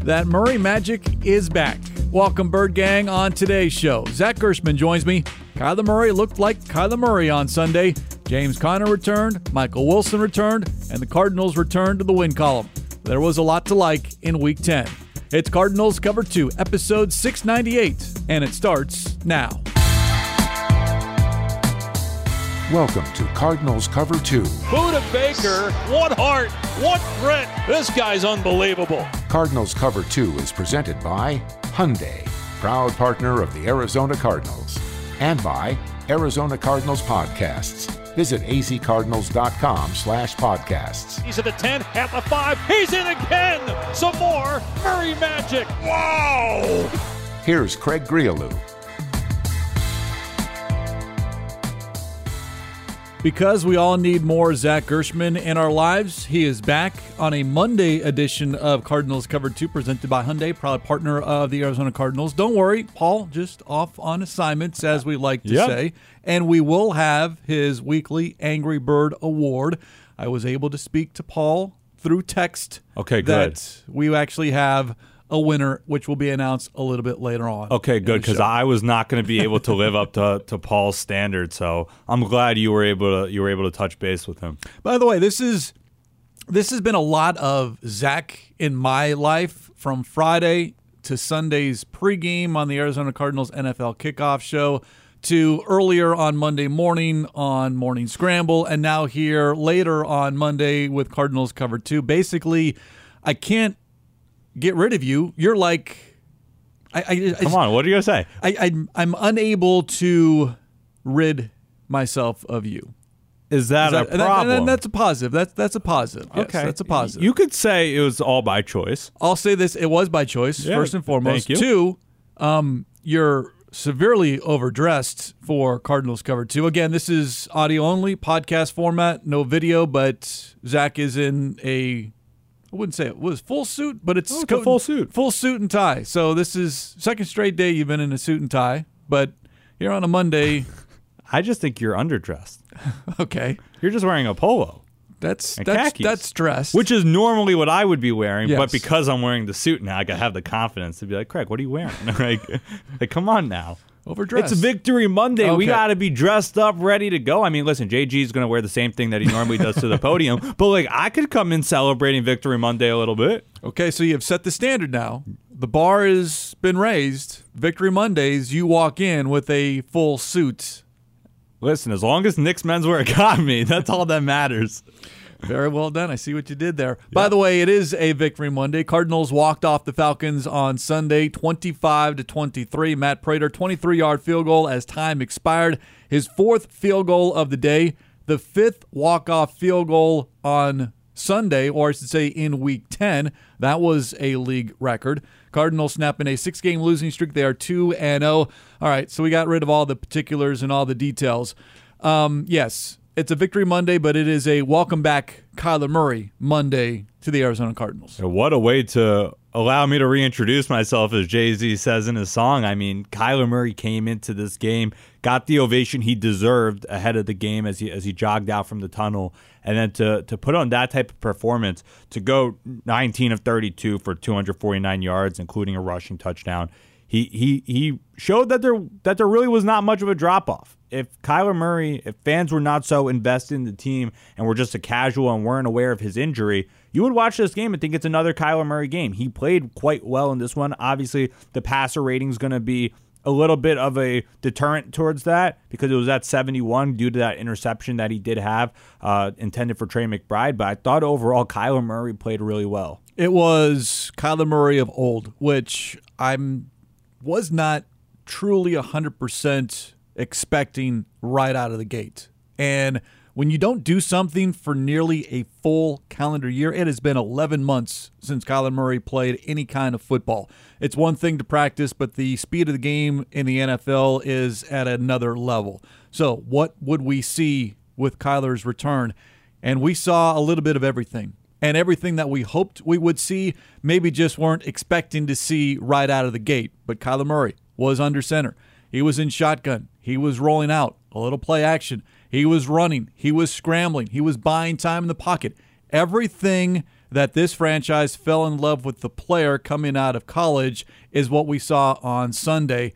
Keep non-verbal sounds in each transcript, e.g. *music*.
that Murray Magic is back. Welcome, Bird Gang, on today's show. Zach Gershman joins me. Kyler Murray looked like Kyler Murray on Sunday. James Conner returned, Michael Wilson returned, and the Cardinals returned to the win column. There was a lot to like in Week 10. It's Cardinals Cover 2, Episode 698, and it starts now. Welcome to Cardinals Cover 2. Budda Baker, one heart, one grit. This guy's unbelievable. Cardinals Cover 2 is presented by Hyundai, proud partner of the Arizona Cardinals, and by Arizona Cardinals Podcasts. Visit azcardinals.com slash podcasts. He's at the 10, at the 5. He's in again. Some more. Murray Magic. Wow. Here's Craig Grialou. Because we all need more Zach Gershman in our lives, he is back on a Monday edition of Cardinals Cover 2 presented by Hyundai, proud partner of the Arizona Cardinals. Don't worry, Paul just off on assignments, as we like to Yep. say. And we will have his weekly Angry Bird Award. I was able to speak to Paul through text. Okay, good. That we actually have a winner, which will be announced a little bit later on. Okay, good because. I was not going to be able to live up to, *laughs* to Paul's standard. So I'm glad you were able to you were able to touch base with him. By the way, this is this has been a lot of Zach in my life from Friday to Sunday's pregame on the Arizona Cardinals NFL kickoff show to earlier on Monday morning on Morning Scramble and now here later on Monday with Cardinals cover 2. Basically, I can't get rid of you. You're like I, I, I Come on, what are you gonna say? I, I I'm unable to rid myself of you. Is that, Is that- a and that- problem? and that's a positive. That's that's a positive. Yes, okay, that's a positive. You could say it was all by choice. I'll say this: it was by choice, Yeah, first and foremost. thank you. Two, um, you're severely overdressed for Cardinals cover two. Again, this is audio only, podcast format, no video. But Zach is in a, I wouldn't say it was full suit, but it's, Oh, it's a full suit. full suit and tie. So this is second straight day you've been in a suit and tie, but here on a Monday, *laughs* I just think you're underdressed. *laughs* okay, You're just wearing a polo, that's that's khakis. that's dressed, which is normally what I would be wearing. Yes. But because I'm wearing the suit now, I can have the confidence to be like, Craig, what are you wearing? *laughs* like, like, come on now. Overdressed. It's Victory Monday. We got to be dressed up, ready to go. I mean, listen, JG is going to wear the same thing that he normally does to the *laughs* podium, but like I could come in celebrating Victory Monday a little bit. Okay, so you've set the standard now. The bar has been raised. Victory Mondays, you walk in with a full suit. Listen, as long as Nick's menswear *laughs* got me, that's all that matters. Very well done. I see what you did there. By the way, it is a Victory Monday. Cardinals walked off the Falcons on Sunday 25 to 23. Matt Prater 23-yard field goal as time expired. His fourth field goal of the day, the fifth walk-off field goal on Sunday, or I should say in week 10. That was a league record. Cardinals snapping a six game losing streak. They are 2 and 0. All right, so we got rid of all the particulars and all the details. Um, yes, it's a victory Monday, but it is a welcome back Kyler Murray Monday to the Arizona Cardinals. What a way to allow me to reintroduce myself, as Jay Z says in his song. I mean, Kyler Murray came into this game, got the ovation he deserved ahead of the game as he as he jogged out from the tunnel, and then to to put on that type of performance, to go 19 of 32 for 249 yards, including a rushing touchdown. He he he showed that there that there really was not much of a drop off. If Kyler Murray, if fans were not so invested in the team and were just a casual and weren't aware of his injury, you would watch this game and think it's another Kyler Murray game. He played quite well in this one. Obviously, the passer rating is going to be a little bit of a deterrent towards that because it was at 71 due to that interception that he did have uh, intended for Trey McBride. But I thought overall Kyler Murray played really well. It was Kyler Murray of old, which I'm was not truly 100% expecting right out of the gate. And when you don't do something for nearly a full calendar year, it has been 11 months since Kyler Murray played any kind of football. It's one thing to practice, but the speed of the game in the NFL is at another level. So, what would we see with Kyler's return? And we saw a little bit of everything and everything that we hoped we would see, maybe just weren't expecting to see right out of the gate. But Kyler Murray was under center. He was in shotgun. He was rolling out, a little play action. He was running. He was scrambling. He was buying time in the pocket. Everything that this franchise fell in love with the player coming out of college is what we saw on Sunday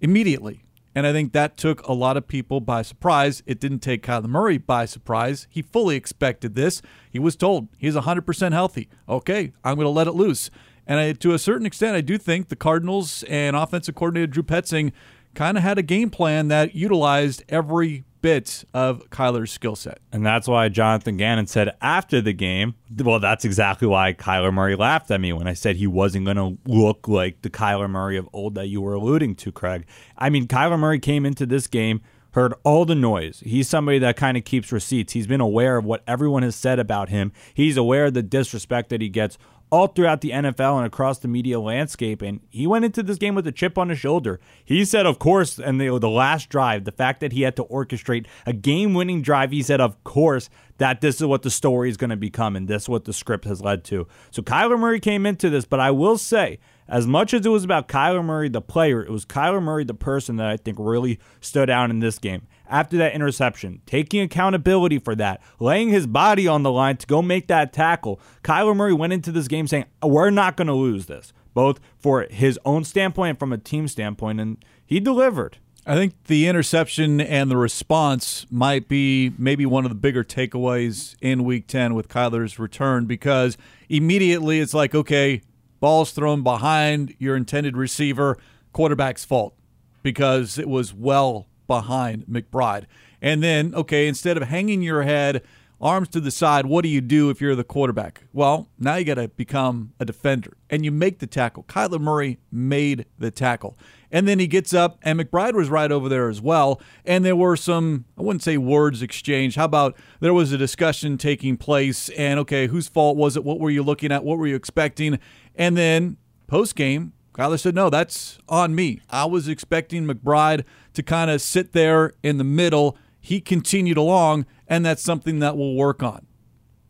immediately. And I think that took a lot of people by surprise. It didn't take Kyler Murray by surprise. He fully expected this. He was told he's 100% healthy. Okay, I'm going to let it loose. And I, to a certain extent, I do think the Cardinals and offensive coordinator Drew Petzing kind of had a game plan that utilized every bit of Kyler's skill set. And that's why Jonathan Gannon said after the game, well, that's exactly why Kyler Murray laughed at me when I said he wasn't going to look like the Kyler Murray of old that you were alluding to, Craig. I mean, Kyler Murray came into this game heard all the noise. He's somebody that kind of keeps receipts. He's been aware of what everyone has said about him. He's aware of the disrespect that he gets all throughout the NFL and across the media landscape. And he went into this game with a chip on his shoulder. He said, of course, and the, the last drive, the fact that he had to orchestrate a game winning drive, he said, of course, that this is what the story is going to become and this is what the script has led to. So Kyler Murray came into this, but I will say, as much as it was about Kyler Murray, the player, it was Kyler Murray, the person that I think really stood out in this game after that interception, taking accountability for that, laying his body on the line to go make that tackle. Kyler Murray went into this game saying, We're not going to lose this, both for his own standpoint and from a team standpoint, and he delivered. I think the interception and the response might be maybe one of the bigger takeaways in week 10 with Kyler's return because immediately it's like, okay, ball's thrown behind your intended receiver, quarterback's fault because it was well behind McBride. And then, okay, instead of hanging your head, arms to the side, what do you do if you're the quarterback? Well, now you got to become a defender and you make the tackle. Kyler Murray made the tackle. And then he gets up, and McBride was right over there as well. And there were some, I wouldn't say words exchanged. How about there was a discussion taking place, and okay, whose fault was it? What were you looking at? What were you expecting? And then post game, Kyler said, No, that's on me. I was expecting McBride to kind of sit there in the middle. He continued along, and that's something that we'll work on.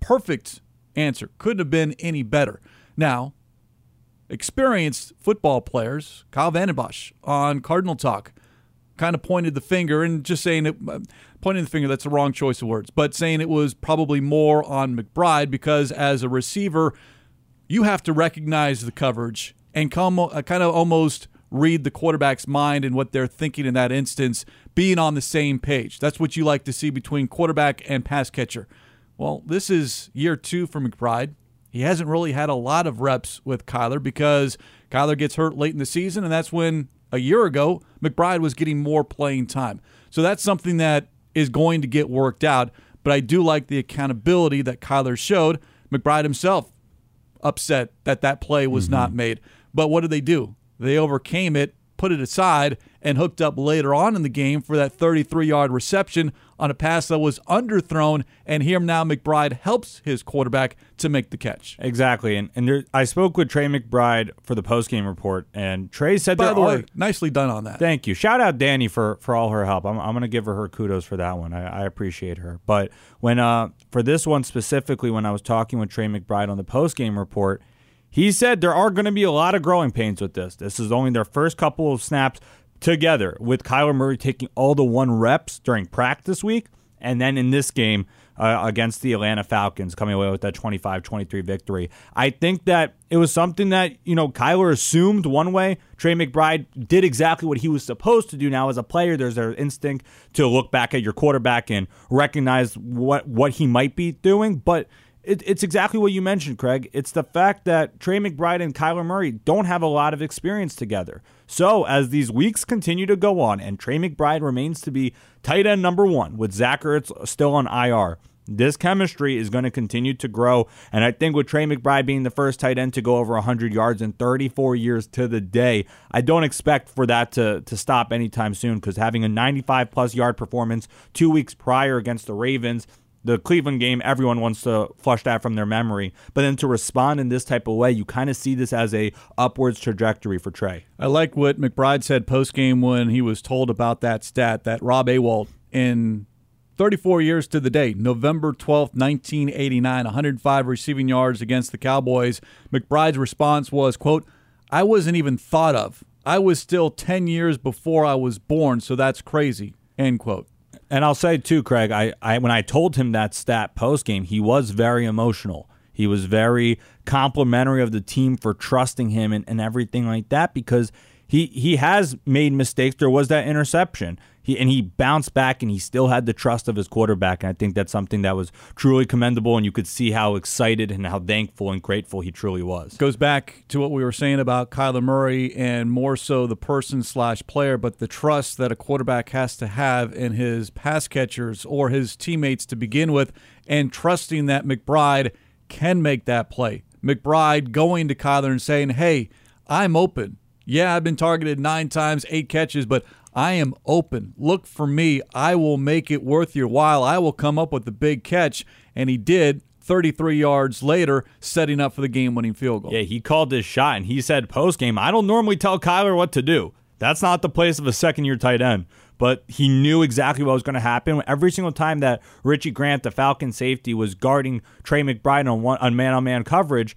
Perfect answer. Couldn't have been any better. Now, experienced football players, Kyle Vanden Bosch on Cardinal Talk, kind of pointed the finger and just saying it, uh, pointing the finger, that's the wrong choice of words, but saying it was probably more on McBride because as a receiver, you have to recognize the coverage and come, uh, kind of almost read the quarterback's mind and what they're thinking in that instance, being on the same page. That's what you like to see between quarterback and pass catcher. Well, this is year two for McBride. He hasn't really had a lot of reps with Kyler because Kyler gets hurt late in the season, and that's when a year ago McBride was getting more playing time. So that's something that is going to get worked out. But I do like the accountability that Kyler showed. McBride himself upset that that play was mm-hmm. not made. But what did they do? They overcame it, put it aside, and hooked up later on in the game for that 33 yard reception on a pass that was underthrown. And here now McBride helps his quarterback to make the catch. Exactly. And, and there, I spoke with Trey McBride for the postgame report, and Trey said, By the are, way, nicely done on that. Thank you. Shout out Danny for, for all her help. I'm, I'm going to give her her kudos for that one. I, I appreciate her. But when uh, for this one specifically, when I was talking with Trey McBride on the postgame report, he said there are going to be a lot of growing pains with this. This is only their first couple of snaps together, with Kyler Murray taking all the one reps during practice week. And then in this game uh, against the Atlanta Falcons, coming away with that 25 23 victory. I think that it was something that, you know, Kyler assumed one way. Trey McBride did exactly what he was supposed to do now as a player. There's an instinct to look back at your quarterback and recognize what, what he might be doing. But it, it's exactly what you mentioned, Craig. It's the fact that Trey McBride and Kyler Murray don't have a lot of experience together. So, as these weeks continue to go on and Trey McBride remains to be tight end number one with Zach Ertz still on IR, this chemistry is going to continue to grow. And I think with Trey McBride being the first tight end to go over 100 yards in 34 years to the day, I don't expect for that to, to stop anytime soon because having a 95 plus yard performance two weeks prior against the Ravens the Cleveland game, everyone wants to flush that from their memory. But then to respond in this type of way, you kind of see this as a upwards trajectory for Trey. I like what McBride said post game when he was told about that stat that Rob Awalt in 34 years to the day, November 12th, 1989, 105 receiving yards against the Cowboys. McBride's response was, quote, I wasn't even thought of. I was still 10 years before I was born, so that's crazy, end quote. And I'll say too, Craig, I, I when I told him that stat post game, he was very emotional. He was very complimentary of the team for trusting him and, and everything like that because he he has made mistakes. There was that interception. He and he bounced back and he still had the trust of his quarterback. And I think that's something that was truly commendable. And you could see how excited and how thankful and grateful he truly was. Goes back to what we were saying about Kyler Murray and more so the person slash player, but the trust that a quarterback has to have in his pass catchers or his teammates to begin with, and trusting that McBride can make that play. McBride going to Kyler and saying, "Hey, I'm open. Yeah, I've been targeted nine times, eight catches, but I am open. Look for me. I will make it worth your while. I will come up with the big catch. And he did. 33 yards later, setting up for the game winning field goal. Yeah, he called this shot and he said post game, I don't normally tell Kyler what to do. That's not the place of a second year tight end. But he knew exactly what was going to happen. Every single time that Richie Grant, the Falcon safety, was guarding Trey McBride on one on man on man coverage,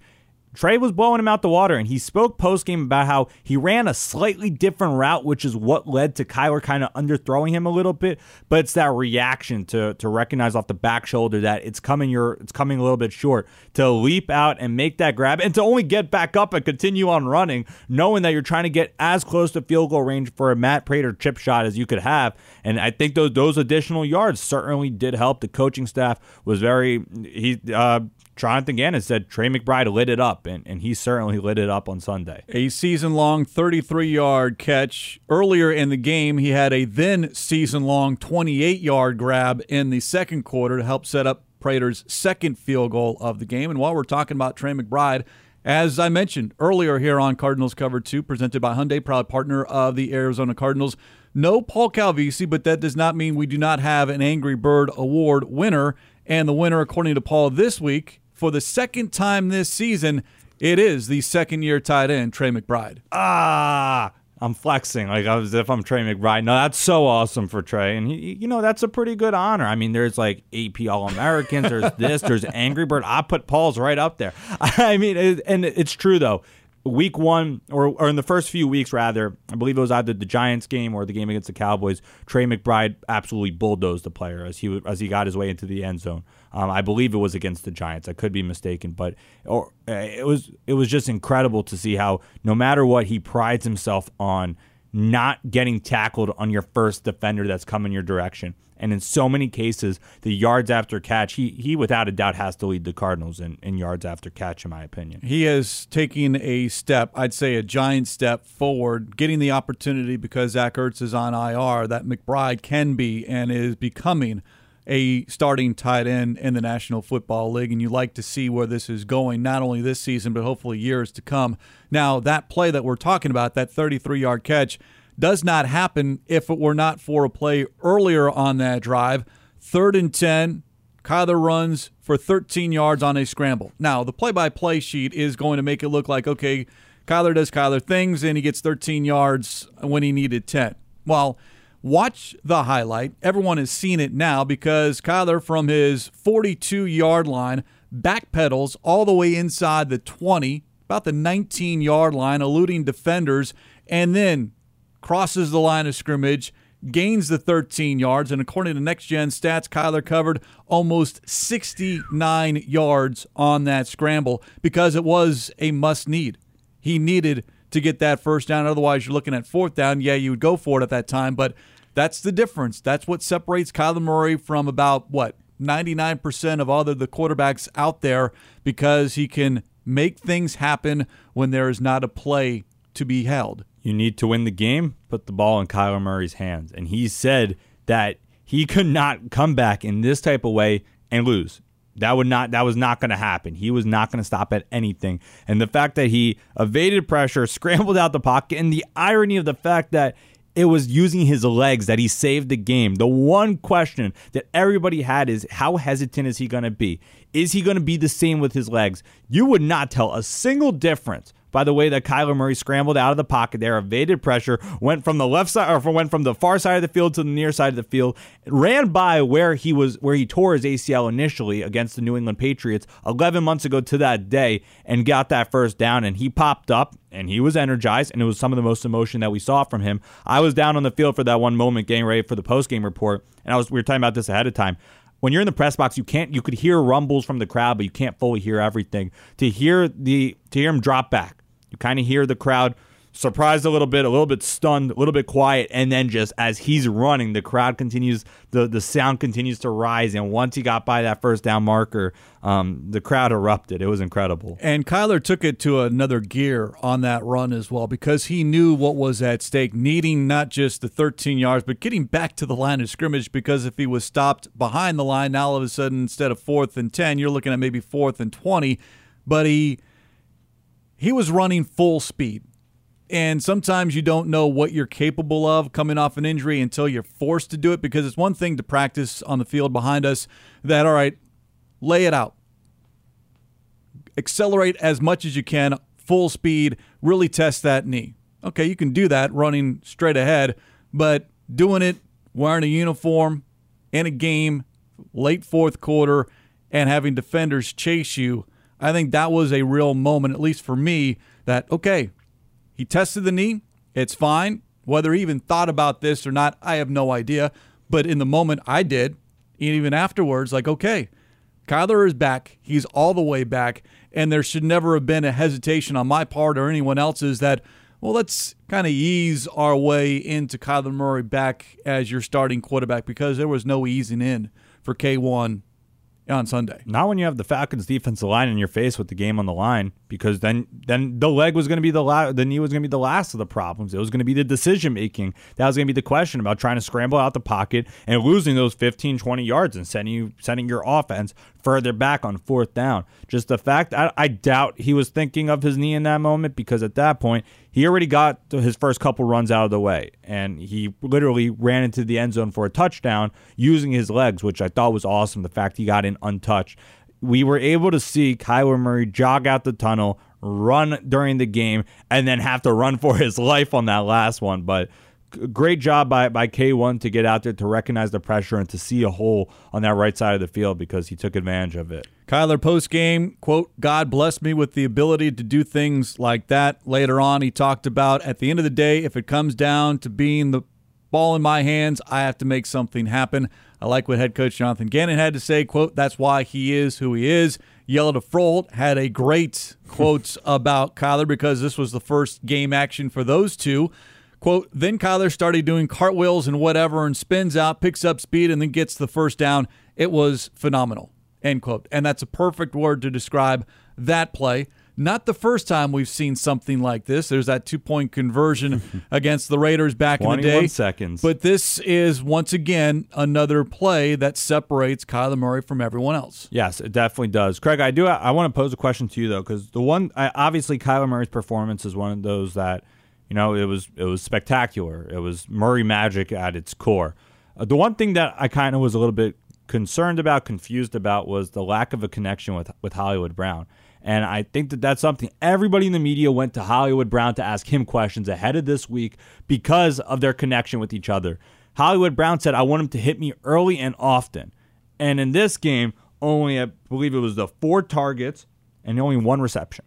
Trey was blowing him out the water, and he spoke post game about how he ran a slightly different route, which is what led to Kyler kind of underthrowing him a little bit. But it's that reaction to to recognize off the back shoulder that it's coming your it's coming a little bit short to leap out and make that grab, and to only get back up and continue on running, knowing that you're trying to get as close to field goal range for a Matt Prater chip shot as you could have. And I think those those additional yards certainly did help. The coaching staff was very he. Uh, Jonathan Gannon said Trey McBride lit it up, and, and he certainly lit it up on Sunday. A season long 33 yard catch. Earlier in the game, he had a then season long 28 yard grab in the second quarter to help set up Prater's second field goal of the game. And while we're talking about Trey McBride, as I mentioned earlier here on Cardinals Cover 2, presented by Hyundai, proud partner of the Arizona Cardinals. No Paul Calvisi, but that does not mean we do not have an Angry Bird Award winner. And the winner, according to Paul, this week for the second time this season, it is the second year tight end, Trey McBride. Ah, I'm flexing like as if I'm Trey McBride. No, that's so awesome for Trey, and he, you know that's a pretty good honor. I mean, there's like AP All Americans, there's *laughs* this, there's Angry Bird. I put Paul's right up there. *laughs* I mean, it, and it's true though week one, or, or in the first few weeks, rather, I believe it was either the Giants game or the game against the Cowboys. Trey McBride absolutely bulldozed the player as he as he got his way into the end zone. Um, I believe it was against the Giants. I could be mistaken, but or uh, it was it was just incredible to see how no matter what he prides himself on not getting tackled on your first defender that's coming your direction. And in so many cases, the yards after catch, he, he without a doubt has to lead the Cardinals in, in yards after catch, in my opinion. He is taking a step, I'd say a giant step forward, getting the opportunity because Zach Ertz is on IR that McBride can be and is becoming a starting tight end in the National Football League, and you like to see where this is going, not only this season, but hopefully years to come. Now, that play that we're talking about, that 33 yard catch, does not happen if it were not for a play earlier on that drive. Third and 10, Kyler runs for 13 yards on a scramble. Now, the play by play sheet is going to make it look like, okay, Kyler does Kyler things and he gets 13 yards when he needed 10. Well, Watch the highlight. Everyone has seen it now because Kyler, from his 42 yard line, backpedals all the way inside the 20, about the 19 yard line, eluding defenders, and then crosses the line of scrimmage, gains the 13 yards. And according to Next Gen Stats, Kyler covered almost 69 yards on that scramble because it was a must need. He needed to get that first down. Otherwise, you're looking at fourth down. Yeah, you would go for it at that time, but that's the difference. That's what separates Kyler Murray from about what 99% of other the quarterbacks out there because he can make things happen when there is not a play to be held. You need to win the game, put the ball in Kyler Murray's hands. And he said that he could not come back in this type of way and lose. That would not that was not going to happen. He was not going to stop at anything. And the fact that he evaded pressure, *laughs* scrambled out the pocket, and the irony of the fact that it was using his legs that he saved the game. The one question that everybody had is how hesitant is he going to be? Is he going to be the same with his legs? You would not tell a single difference by the way that Kyler Murray scrambled out of the pocket there, evaded pressure, went from the left side or went from the far side of the field to the near side of the field, ran by where he was where he tore his ACL initially against the New England Patriots 11 months ago to that day and got that first down. And he popped up and he was energized and it was some of the most emotion that we saw from him. I was down on the field for that one moment getting ready for the post game report. And I was we were talking about this ahead of time. When you're in the press box, you can't you could hear rumbles from the crowd, but you can't fully hear everything. To hear the to hear him drop back, you kind of hear the crowd surprised a little bit, a little bit stunned, a little bit quiet, and then just as he's running, the crowd continues, the the sound continues to rise. And once he got by that first down marker, um, the crowd erupted. It was incredible. And Kyler took it to another gear on that run as well because he knew what was at stake, needing not just the 13 yards, but getting back to the line of scrimmage. Because if he was stopped behind the line, now all of a sudden, instead of fourth and 10, you're looking at maybe fourth and 20. But he he was running full speed and sometimes you don't know what you're capable of coming off an injury until you're forced to do it because it's one thing to practice on the field behind us that, all right, lay it out. Accelerate as much as you can, full speed, really test that knee. Okay, you can do that running straight ahead, but doing it wearing a uniform in a game, late fourth quarter, and having defenders chase you, I think that was a real moment, at least for me, that, okay, he tested the knee. It's fine. Whether he even thought about this or not, I have no idea. But in the moment, I did. And Even afterwards, like, okay, Kyler is back. He's all the way back. And there should never have been a hesitation on my part or anyone else's that, well, let's kind of ease our way into Kyler Murray back as your starting quarterback because there was no easing in for K1 on Sunday. Not when you have the Falcons defensive line in your face with the game on the line, because then then the leg was going to be the la- the knee was going to be the last of the problems. It was going to be the decision making. That was going to be the question about trying to scramble out the pocket and losing those 15, 20 yards and sending you sending your offense further back on fourth down. Just the fact I, I doubt he was thinking of his knee in that moment because at that point he already got his first couple runs out of the way and he literally ran into the end zone for a touchdown using his legs, which I thought was awesome. The fact he got in untouched. We were able to see Kyler Murray jog out the tunnel, run during the game, and then have to run *laughs* for his life on that last one. But great job by, by K1 to get out there to recognize the pressure and to see a hole on that right side of the field because he took advantage of it. Kyler post game, quote, God blessed me with the ability to do things like that. Later on, he talked about at the end of the day, if it comes down to being the ball in my hands, I have to make something happen. I like what head coach Jonathan Gannon had to say, quote, that's why he is who he is. Hjalte Froholdt had a great quote *laughs* about Kyler because this was the first game action for those two. Quote, then Kyler started doing cartwheels and whatever and spins out, picks up speed, and then gets the first down. It was phenomenal. End quote. And that's a perfect word to describe that play. Not the first time we've seen something like this. There's that two point conversion *laughs* against the Raiders back in the day. seconds. But this is, once again, another play that separates Kyler Murray from everyone else. Yes, it definitely does. Craig, I do. I want to pose a question to you, though, because the one, obviously, Kyler Murray's performance is one of those that you know, it was it was spectacular. It was Murray magic at its core. Uh, the one thing that I kind of was a little bit concerned about, confused about, was the lack of a connection with with Hollywood Brown. And I think that that's something everybody in the media went to Hollywood Brown to ask him questions ahead of this week because of their connection with each other. Hollywood Brown said, I want him to hit me early and often. And in this game, only, I believe it was the four targets and only one reception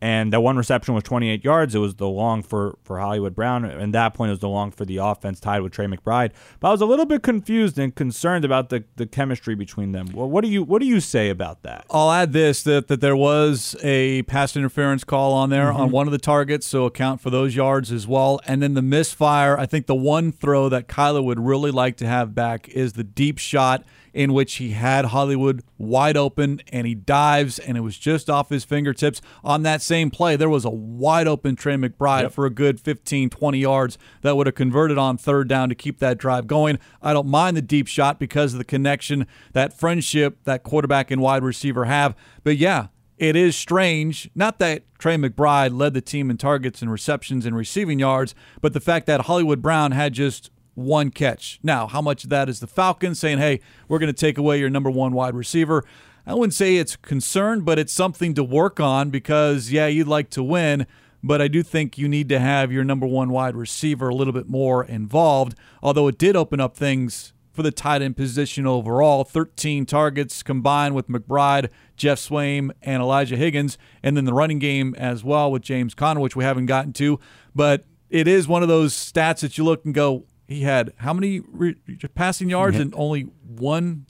and that one reception was 28 yards. It was the long for, for Hollywood Brown. And that point, it was the long for the offense tied with Trey McBride. But I was a little bit confused and concerned about the, the chemistry between them. Well, what do you what do you say about that? I'll add this that, that there was a pass interference call on there mm-hmm. on one of the targets, so account for those yards as well. And then the misfire. I think the one throw that Kyler would really like to have back is the deep shot in which he had Hollywood wide open and he dives and it was just off his fingertips. On that same play, there was a wide open Trey McBride yep. for a good 15, 20 yards that would have converted on third down to keep that drive going. I don't mind the deep shot because of the connection, that friendship that quarterback and wide receiver have. But yeah, it is strange. Not that Trey McBride led the team in targets and receptions and receiving yards, but the fact that Hollywood Brown had just one catch. Now, how much of that is the Falcons saying, hey, we're going to take away your number one wide receiver? I wouldn't say it's concern, but it's something to work on because, yeah, you'd like to win, but I do think you need to have your number one wide receiver a little bit more involved, although it did open up things for the tight end position overall. 13 targets combined with McBride, Geoff Swaim, and Elijah Higgins, and then the running game as well with James Conner, which we haven't gotten to. But it is one of those stats that you look and go, he had how many re- passing yards and only one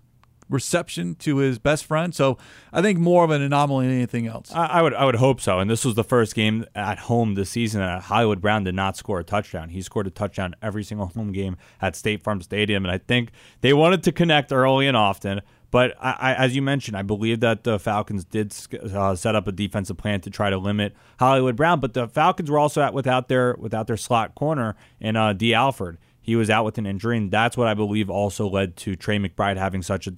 reception to his best friend. So I think more of an anomaly than anything else. I, I would I would hope so. And this was the first game at home this season that Hollywood Brown did not score a touchdown. He scored a touchdown every single home game at State Farm Stadium, and I think they wanted to connect early and often. But I, I, as you mentioned, I believe that the Falcons did uh, set up a defensive plan to try to limit Hollywood Brown. But the Falcons were also at without their without their slot corner in uh, Dee Alford. He was out with an injury, and that's what I believe also led to Trey McBride having such a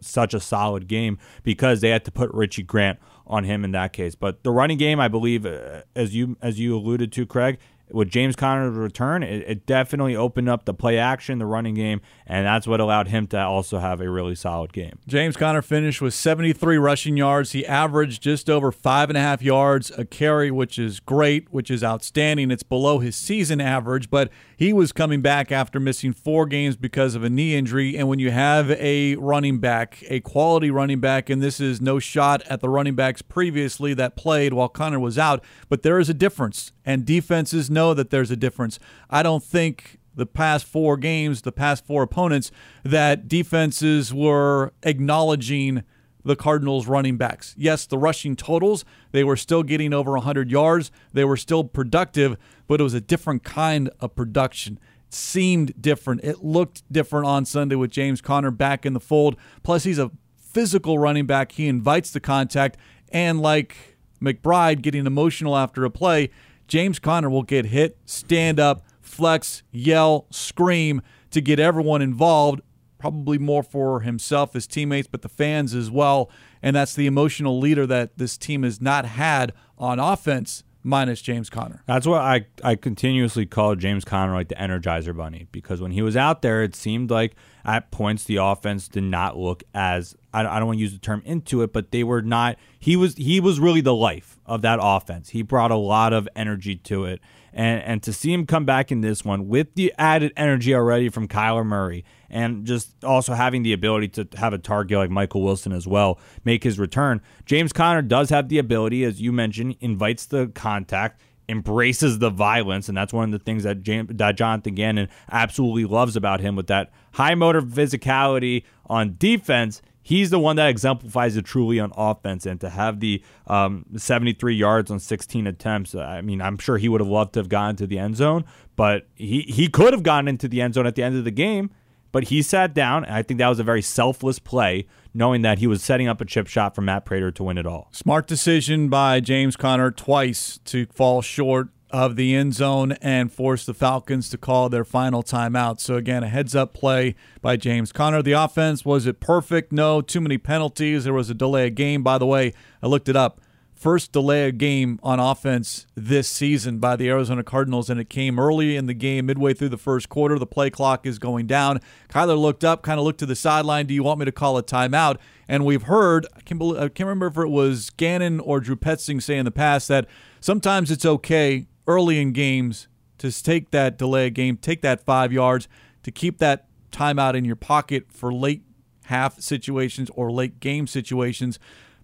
such a solid game because they had to put Richie Grant on him in that case. But the running game, I believe, uh, as you as you alluded to, Craig, with James Conner's return, it, it, definitely opened up the play action, the running game, and that's what allowed him to also have a really solid game. James Conner finished with 73 rushing yards. He averaged just over five and a half yards a carry, which is great, which is outstanding. It's below his season average, but he was coming back after missing four games because of a knee injury. And when you have a running back, a quality running back, and this is no shot at the running backs previously that played while Conner was out, but there is a difference, and defenses know that there's a difference. I don't think the past four games, the past four opponents, that defenses were acknowledging the Cardinals running backs. Yes, the rushing totals, they were still getting over 100 yards. They were still productive, but it was a different kind of production. It seemed different. It looked different on Sunday with James Conner back in the fold. Plus, he's a physical running back. He invites the contact. And like McBride getting emotional after a play, James Conner will get hit, stand up, flex, yell, scream to get everyone involved, probably more for himself, his teammates, but the fans as well. And that's the emotional leader that this team has not had on offense minus James Conner. That's what I, I continuously call James Conner like the Energizer Bunny because when he was out there, it seemed like at points the offense did not look as I, I don't want to use the term into it, but they were not. He was he was really the life of that offense. He brought a lot of energy to it, and and to see him come back in this one with the added energy already from Kyler Murray and just also having the ability to have a target like Michael Wilson as well make his return. James Conner does have the ability, as you mentioned, invites the contact, embraces the violence, and that's one of the things that, James, that Jonathan Gannon absolutely loves about him with that high motor physicality on defense. He's the one that exemplifies it truly on offense, and to have the um, 73 yards on 16 attempts, I mean, I'm sure he would have loved to have gotten to the end zone, but he he could have gotten into the end zone at the end of the game but he sat down, and I think that was a very selfless play, knowing that he was setting up a chip shot for Matt Prater to win it all. Smart decision by James Conner twice to fall short of the end zone and force the Falcons to call their final timeout. So again, a heads up play by James Conner. The offense was it perfect? No, too many penalties. There was a delay of game. By the way, I looked it up first delay a game on offense this season by the Arizona Cardinals, and it came early in the game, midway through the first quarter. The play clock is going down. Kyler looked up, kind of looked to the sideline. Do you want me to call a timeout? And we've heard, I can't, believe, I can't remember if it was Gannon or Drew Petzing say in the past that sometimes it's okay early in games to take that delay game, take that five yards, to keep that timeout in your pocket for late half situations or late game situations.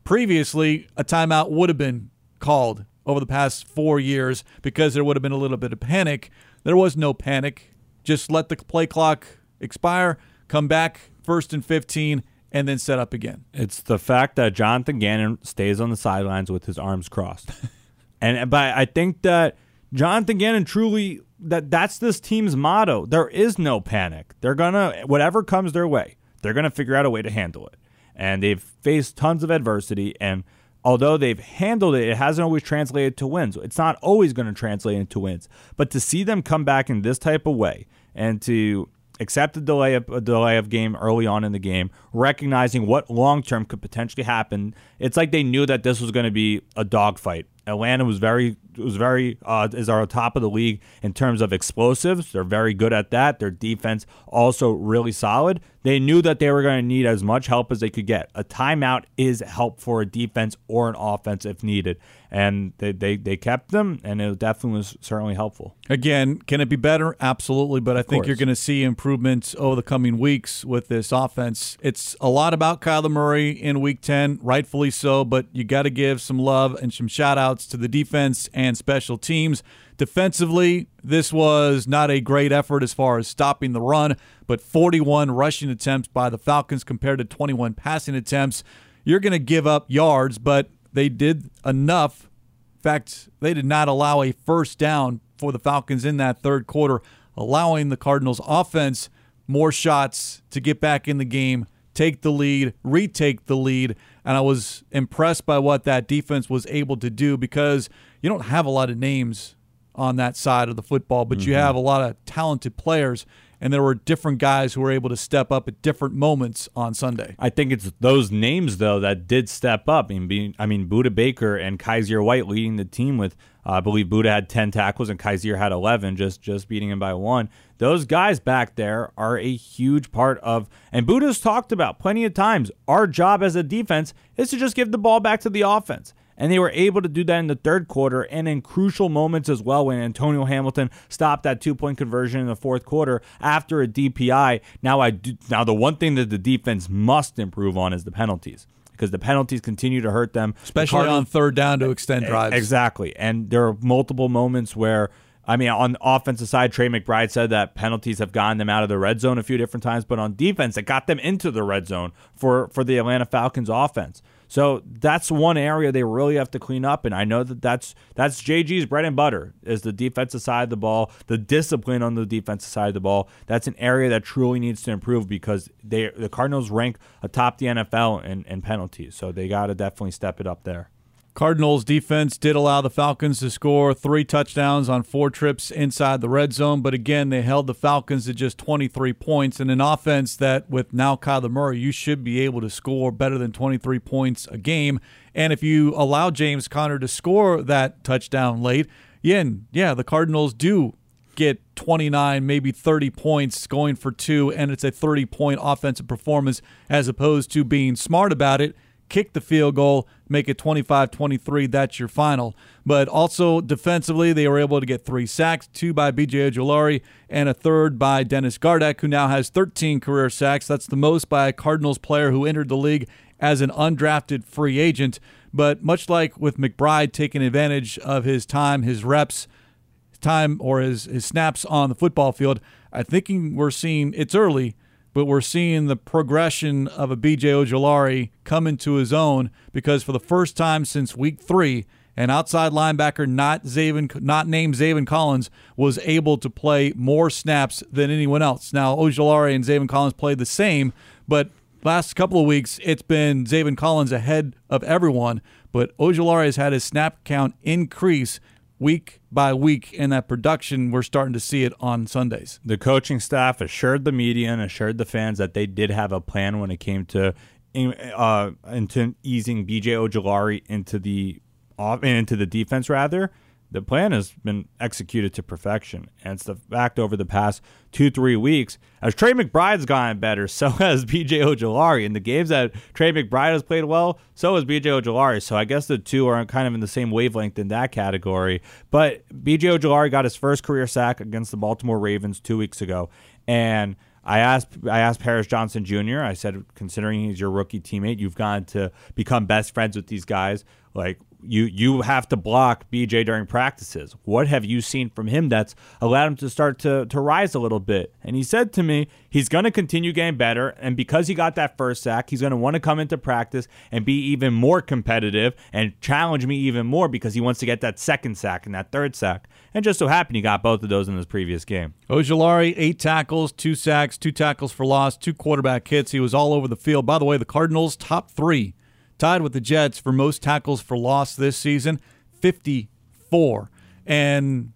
Previously, a timeout would have been called over the past four years because there would have been a little bit of panic. There was no panic. Just let the play clock expire, come back first and 15, and then set up again. It's the fact that Jonathan Gannon stays on the sidelines with his arms crossed. *laughs* and but I think that Jonathan Gannon truly that that's this team's motto. There is no panic. They're gonna whatever comes their way, they're gonna figure out a way to handle it and they've faced tons of adversity. And although they've handled it, it hasn't always translated to wins. It's not always going to translate into wins. But to see them come back in this type of way and to accept a delay of a delay of game early on in the game, recognizing what long term could potentially happen, it's like they knew that this was going to be a dogfight. Atlanta was very was very uh, is our top of the league in terms of explosives. They're very good at that. Their defense also really solid. They knew that they were going to need as much help as they could get. A timeout is help for a defense or an offense if needed, and they they, they kept them, and it definitely was certainly helpful. Again, can it be better? Absolutely, but I think you're going to see improvements over the coming weeks with this offense. It's a lot about Kyler Murray in Week 10, rightfully so, but you got to give some love and some shout outs to the defense and special teams. Defensively, this was not a great effort as far as stopping the run, but 41 rushing attempts by the Falcons compared to 21 passing attempts. You're going to give up yards, but they did enough. In fact, they did not allow a first down for the Falcons in that third quarter, allowing the Cardinals offense more shots to get back in the game, take the lead, retake the lead. And I was impressed by what that defense was able to do because you don't have a lot of names on that side of the football, but mm-hmm. you have a lot of talented players. And there were different guys who were able to step up at different moments on Sunday. I think it's those names though that did step up. I mean, I mean, Budda Baker and Kyzir White leading the team with, uh, I believe Budda had ten tackles and Kyzir had eleven, just just beating him by one. Those guys back there are a huge part of, and Budda's talked about plenty of times. Our job as a defense is to just give the ball back to the offense. And they were able to do that in the third quarter and in crucial moments as well when Antonio Hamilton stopped that two point conversion in the fourth quarter after a DPI. Now I do, now the one thing that the defense must improve on is the penalties because the penalties continue to hurt them, especially on third down to extend drives. Exactly, and there are multiple moments where. I mean, on the offensive side, Trey McBride said that penalties have gotten them out of the red zone a few different times, but on defense, it got them into the red zone for, for the Atlanta Falcons offense. So that's one area they really have to clean up, and I know that that's that's JG's bread and butter is the defensive side of the ball, the discipline on the defensive side of the ball. That's an area that truly needs to improve because they the Cardinals rank atop the NFL in, in penalties, so they got to definitely step it up there. Cardinals defense did allow the Falcons to score three touchdowns on four trips inside the red zone, but again, they held the Falcons to just 23 points in an offense that, with now Kyler Murray, you should be able to score better than 23 points a game. And if you allow James Conner to score that touchdown late, yeah, yeah, the Cardinals do get 29, maybe 30 points going for two, and it's a 30 point offensive performance as opposed to being smart about it kick the field goal, make it 25 23. That's your final. But also defensively, they were able to get three sacks two by BJ Ojulari and a third by Dennis Gardeck, who now has 13 career sacks. That's the most by a Cardinals player who entered the league as an undrafted free agent. But much like with McBride taking advantage of his time, his reps, time, or his, his snaps on the football field, I think we're seeing it's early but we're seeing the progression of a BJ Ojulari come into his own because for the first time since week three, an outside linebacker not Zaven, not named Zaven Collins was able to play more snaps than anyone else. Now Ojulari and Zaven Collins played the same, but last couple of weeks it's been Zaven Collins ahead of everyone. But Ojulari has had his snap count increase week by week in that production, we're starting to see it on Sundays. The coaching staff assured the media and assured the fans that they did have a plan when it came to uh, into easing BJ Ojulari into the off into the defense rather the plan has been executed to perfection. And it's the fact over the past two, three weeks, as Trey McBride's gotten better, so *laughs* has BJ Ojulari. In the games that Trey McBride has played well, so has BJ Ojulari. So I guess the two are kind of in the same wavelength in that category. But BJ Ojulari got his first career sack against the Baltimore Ravens two weeks ago. And I asked I asked Paris Johnson Jr. I said, considering he's your rookie teammate, you've gone to become best friends with these guys. Like, you you have to block BJ during practices. What have you seen from him that's allowed him to start to to rise a little bit? And he said to me, he's going to continue getting better, and because he got that first sack, he's going to want to come into practice and be even more competitive and challenge me even more because he wants to get that second sack and that third sack. And just so happened he got both of those in his previous game. Ojulari, eight tackles, two sacks, two tackles for loss, two quarterback hits. He was all over the field. By the way, the Cardinals top three tied with the Jets for most tackles for loss this season, 54. And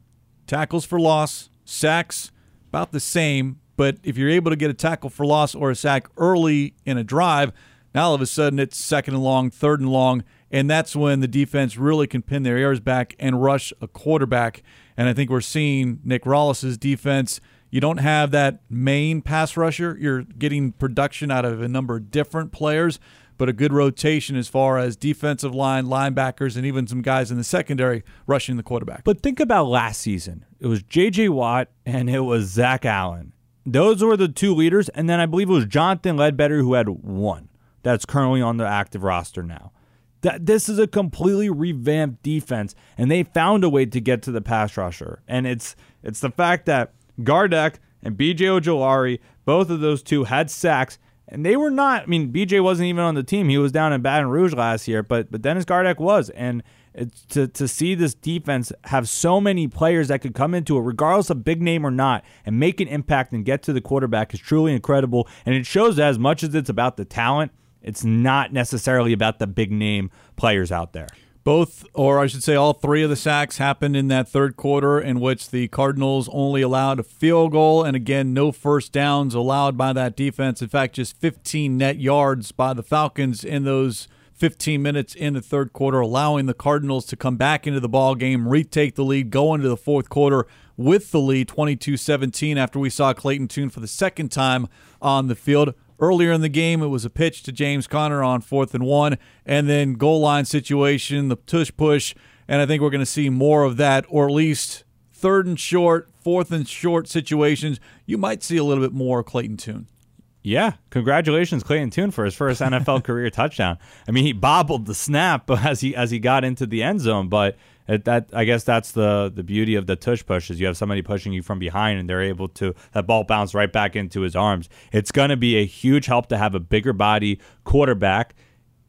tackles for loss, sacks, about the same. But if you're able to get a tackle for loss or a sack early in a drive, now all of a sudden it's second and long, third and long, and that's when the defense really can pin their ears back and rush a quarterback. And I think we're seeing Nick Rallis's defense. You don't have that main pass rusher. You're getting production out of a number of different players but a good rotation as far as defensive line, linebackers, and even some guys in the secondary rushing the quarterback. But think about last season. It was J.J. Watt and it was Zach Allen. Those were the two leaders, and then I believe it was Jonathan Ledbetter who had one that's currently on the active roster now. that this is a completely revamped defense, and they found a way to get to the pass rusher. And it's it's the fact that Gardeck and BJ Ojulari, both of those two had sacks, and they were not. I mean, BJ wasn't even on the team; he was down in Baton Rouge last year, but but Dennis Gardeck was, and to to see this defense have so many players that could come into it, regardless of big name or not, and make an impact and get to the quarterback is truly incredible. And it shows that as much as it's about the talent, it's not necessarily about the big name players out there. Both, or I should say, all three of the sacks happened in that third quarter, in which the Cardinals only allowed a field goal, and again, no first downs allowed by that defense. In fact, just 15 net yards by the Falcons in those 15 minutes in the third quarter, allowing the Cardinals to come back into the ball game, retake the lead, go into the fourth quarter with the lead 22-17 after we saw Clayton Tune for the second time on the field. Earlier in the game, it was a pitch to James Conner on fourth and one, and then goal line situation, the tush push, and I think we're going to see more of that, or at least third and short, fourth and short situations. You might see a little bit more Clayton Tune. Yeah, congratulations, Clayton Tune, for his first NFL *laughs* career touchdown. I mean, he bobbled the snap *laughs* as he as he got into the end zone, but it, that I guess that's the the beauty of the tush push is you have somebody pushing you from behind, and they're able to that ball bounce right back into his arms. It's going to be a huge help to have a bigger body quarterback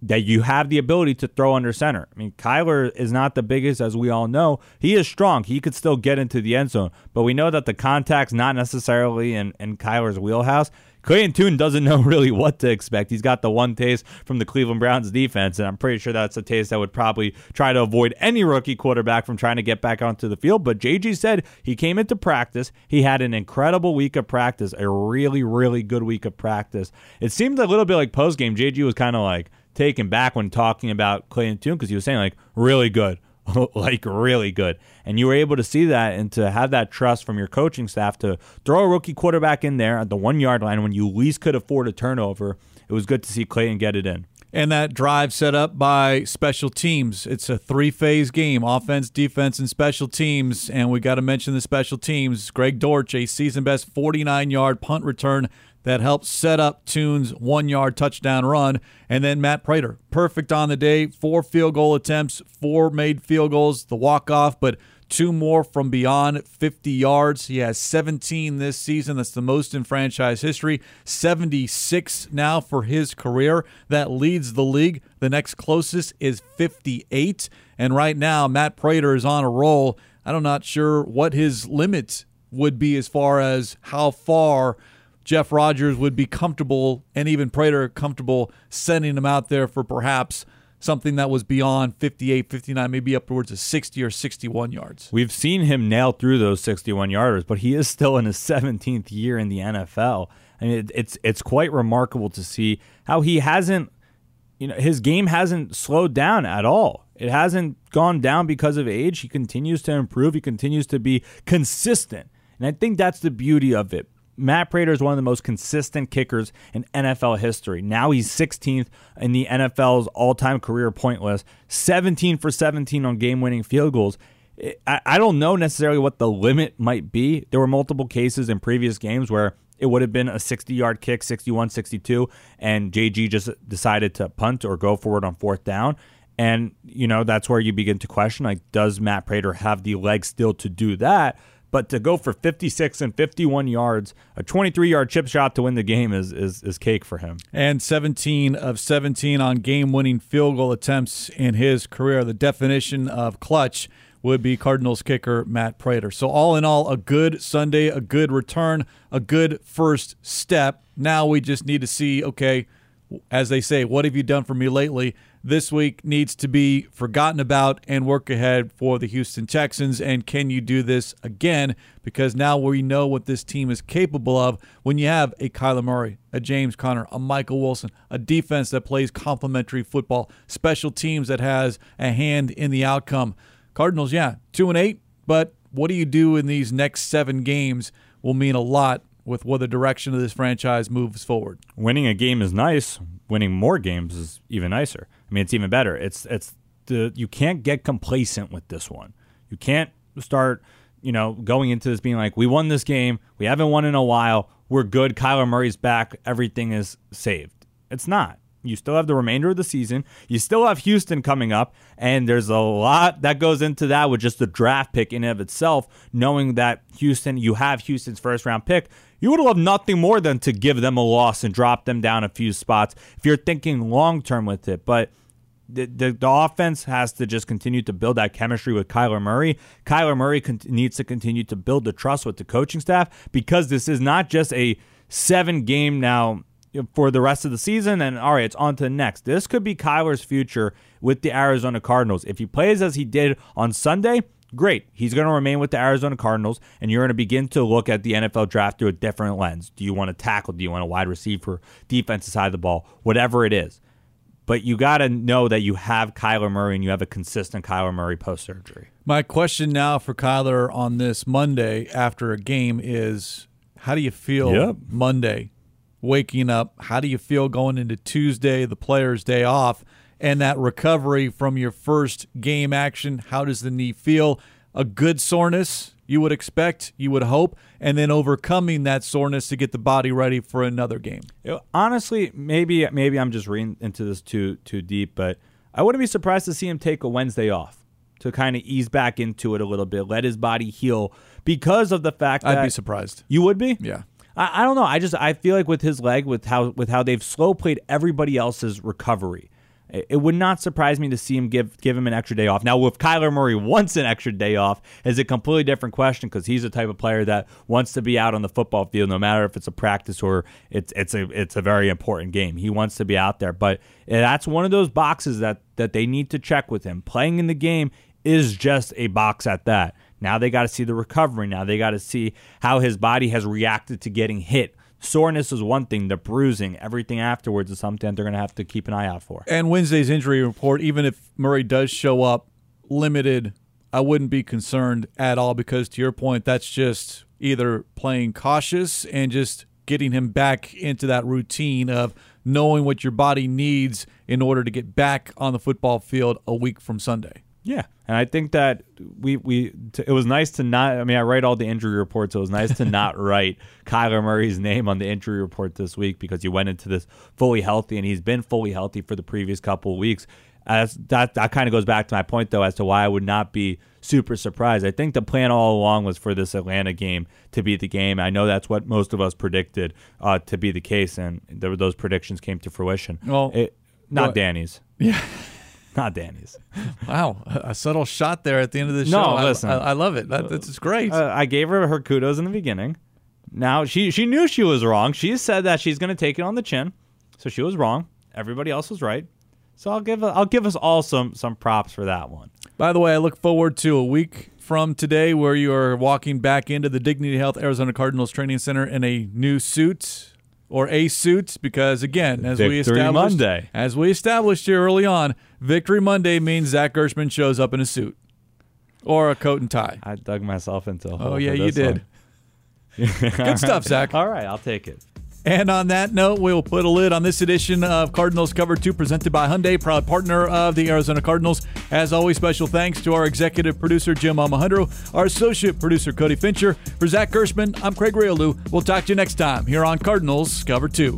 that you have the ability to throw under center. I mean, Kyler is not the biggest, as we all know. He is strong. He could still get into the end zone, but we know that the contact's not necessarily in, in Kyler's wheelhouse. Clayton Tune doesn't know *laughs* really what to expect. He's got the one taste from the Cleveland Browns defense, and I'm pretty sure that's a taste that would probably try to avoid any rookie quarterback from trying to get back onto the field. But JG said he came into practice. He had an incredible week of practice, a really, really good week of practice. It seemed a little bit like post game. JG was kind of like taken back when talking about Clayton Tune because he was saying, like, really good. *laughs* like really good. And you were able to see that and to have that trust from your coaching staff to throw a rookie quarterback in there at the one yard line when you least could afford a turnover. It was good to see Clayton get it in. And that drive set up by special teams. It's a three phase game offense, defense, and special teams. And we got to mention the special teams. Greg Dortch, a season best 49 yard punt return that helped set up Tune's one yard touchdown run. And then Matt Prater, perfect on the day, four field goal attempts, four made field goals, the walk off, but two more from beyond 50 yards. He has 17 this season. That's the most in franchise history. 76 now for his career. That leads the league. The next closest is 58. And right now, Matt Prater is on a roll. I'm not sure what his limit would be as far as how far Jeff Rodgers would be comfortable and even Prater comfortable sending him out there for perhaps something that was beyond 58, 59, maybe upwards of 60 or 61 yards. We've seen him nail through those 61 yarders, but he is still in his 17th year in the NFL. I mean, it, it's it's quite remarkable to see how he hasn't, you know, his game hasn't slowed down at all. It hasn't gone down because of age. He continues to improve. He continues to be consistent. And I think that's the beauty of it. Matt Prater is one of the most consistent kickers in NFL history. Now he's 16th in the NFL's all time career point list, 17 for 17 on game winning field goals. I don't know necessarily what the limit might be. There were multiple cases in previous games where it would have been a 60 yard kick, 61 62, and JG just decided to punt or go forward on fourth down. And, you know, that's where you begin to question like, does Matt Prater have the legs still to do that? But to go for 56 and 51 yards, a 23 yard chip shot to win the game is, is, is cake for him. And 17 of 17 on game winning field goal attempts in his career. The definition of clutch would be Cardinals kicker Matt Prater. So, all in all, a good Sunday, a good return, a good first step. Now we just need to see okay, as they say, what have you done for me lately? This week needs to be forgotten about and work ahead for the Houston Texans. And can you do this again? Because now we know what this team is capable of when you have a Kyler Murray, a James Conner, a Michael Wilson, a defense that plays complementary football, special teams that has a hand in the outcome. Cardinals, yeah, two and eight, but what do you do in these next seven games will mean a lot with what the direction of this franchise moves forward. Winning a game is nice. Winning more games is even nicer. I mean, it's even better. It's it's the you can't get complacent with this one. You can't start, you know, going into this being like, we won this game. We haven't won in a while. We're good. Kyler Murray's back. Everything is saved. It's not. You still have the remainder of the season. You still have Houston coming up, and there's a lot that goes into that with just the draft pick in of itself, knowing that Houston, you have Houston's first round pick. You would love nothing more than to give them a loss and drop them down a few spots if you're thinking long term with it. But the, the, the, offense has to just continue to build that chemistry with Kyler Murray. Kyler Murray con- needs to continue to build the trust with the coaching staff because this is not just a seven game now for the rest of the season and all right it's on to the next this could be kyler's future with the arizona cardinals if he plays as he did on sunday great he's going to remain with the arizona cardinals and you're going to begin to look at the nfl draft through a different lens do you want to tackle do you want a wide receiver defensive side of the ball whatever it is but you got to know that you have Kyler Murray and you have a consistent Kyler Murray post surgery. My question now for Kyler on this Monday after a game is how do you feel yep. Monday waking up? How do you feel going into Tuesday, the player's day off, and that recovery from your first game action? How does the knee feel? A good soreness, you would expect, you would hope, and then overcoming that soreness to get the body ready for another game. Honestly, maybe maybe I'm just reading into this too too deep, but I wouldn't be surprised to see him take a Wednesday off to kind of ease back into it a little bit, let his body heal because of the fact that I'd be surprised. You would be? Yeah. I, I don't know. I just I feel like with his leg, with how with how they've slow played everybody else's recovery, it, would not surprise me to see him give give him an extra day off. Now, if Kyler Murray wants an extra day off, is a completely different question because he's the type of player that wants to be out on the football field, no matter if it's a practice or it's it's a it's a very important game. He wants to be out there, but eh, that's one of those boxes that that they need to check with him. Playing in the game is just a box at that. Now they got to see the recovery. Now they got to see how his body has reacted to getting hit. Soreness is one thing, the bruising, everything afterwards is something they're going to have to keep an eye out for. And Wednesday's injury report, even if Murray does show up limited, I wouldn't be concerned at all because, to your point, that's just either playing cautious and just getting him back into that routine of knowing what your body needs in order to get back on the football field a week from Sunday. Yeah, and I think that we we it was nice to not. I mean, I write all the injury reports. So it was nice to not *laughs* write Kyler Murray's name on the injury report this week because he went into this fully healthy, and he's been fully healthy for the previous couple of weeks. As that that kind of goes back to my point though, as to why I would not be super surprised. I think the plan all along was for this Atlanta game to be the game. I know that's what most of us predicted uh, to be the case, and there, those predictions came to fruition. Well, it, not Danny's. Yeah. Not Danny's. *laughs* Wow, a subtle shot there at the end of the show. No, listen, I, I, I love it. That, that's great. Uh, I gave her her kudos in the beginning. Now she she knew she was wrong. She said that she's going to take it on the chin, so she was wrong. Everybody else was right. So I'll give I'll give us all some some props for that one. By the way, I look forward to a week from today where you are walking back into the Dignity Health Arizona Cardinals Training Center in a new suit or a suit because again, as Victory we established Monday. as we established here early on, Victory Monday means Zach Gershman shows up in a suit or a coat and tie. I dug myself into a oh, hole. Oh yeah, you did. *laughs* Good stuff, Zach. All right, I'll take it. And on that note, we'll put a lid on this edition of Cardinals Cover 2 presented by Hyundai, proud partner of the Arizona Cardinals. As always, special thanks to our executive producer, Jim Almohandro, our associate producer, Cody Fincher. For Zach Gershman, I'm Craig Grialou. We'll talk to you next time here on Cardinals Cover 2.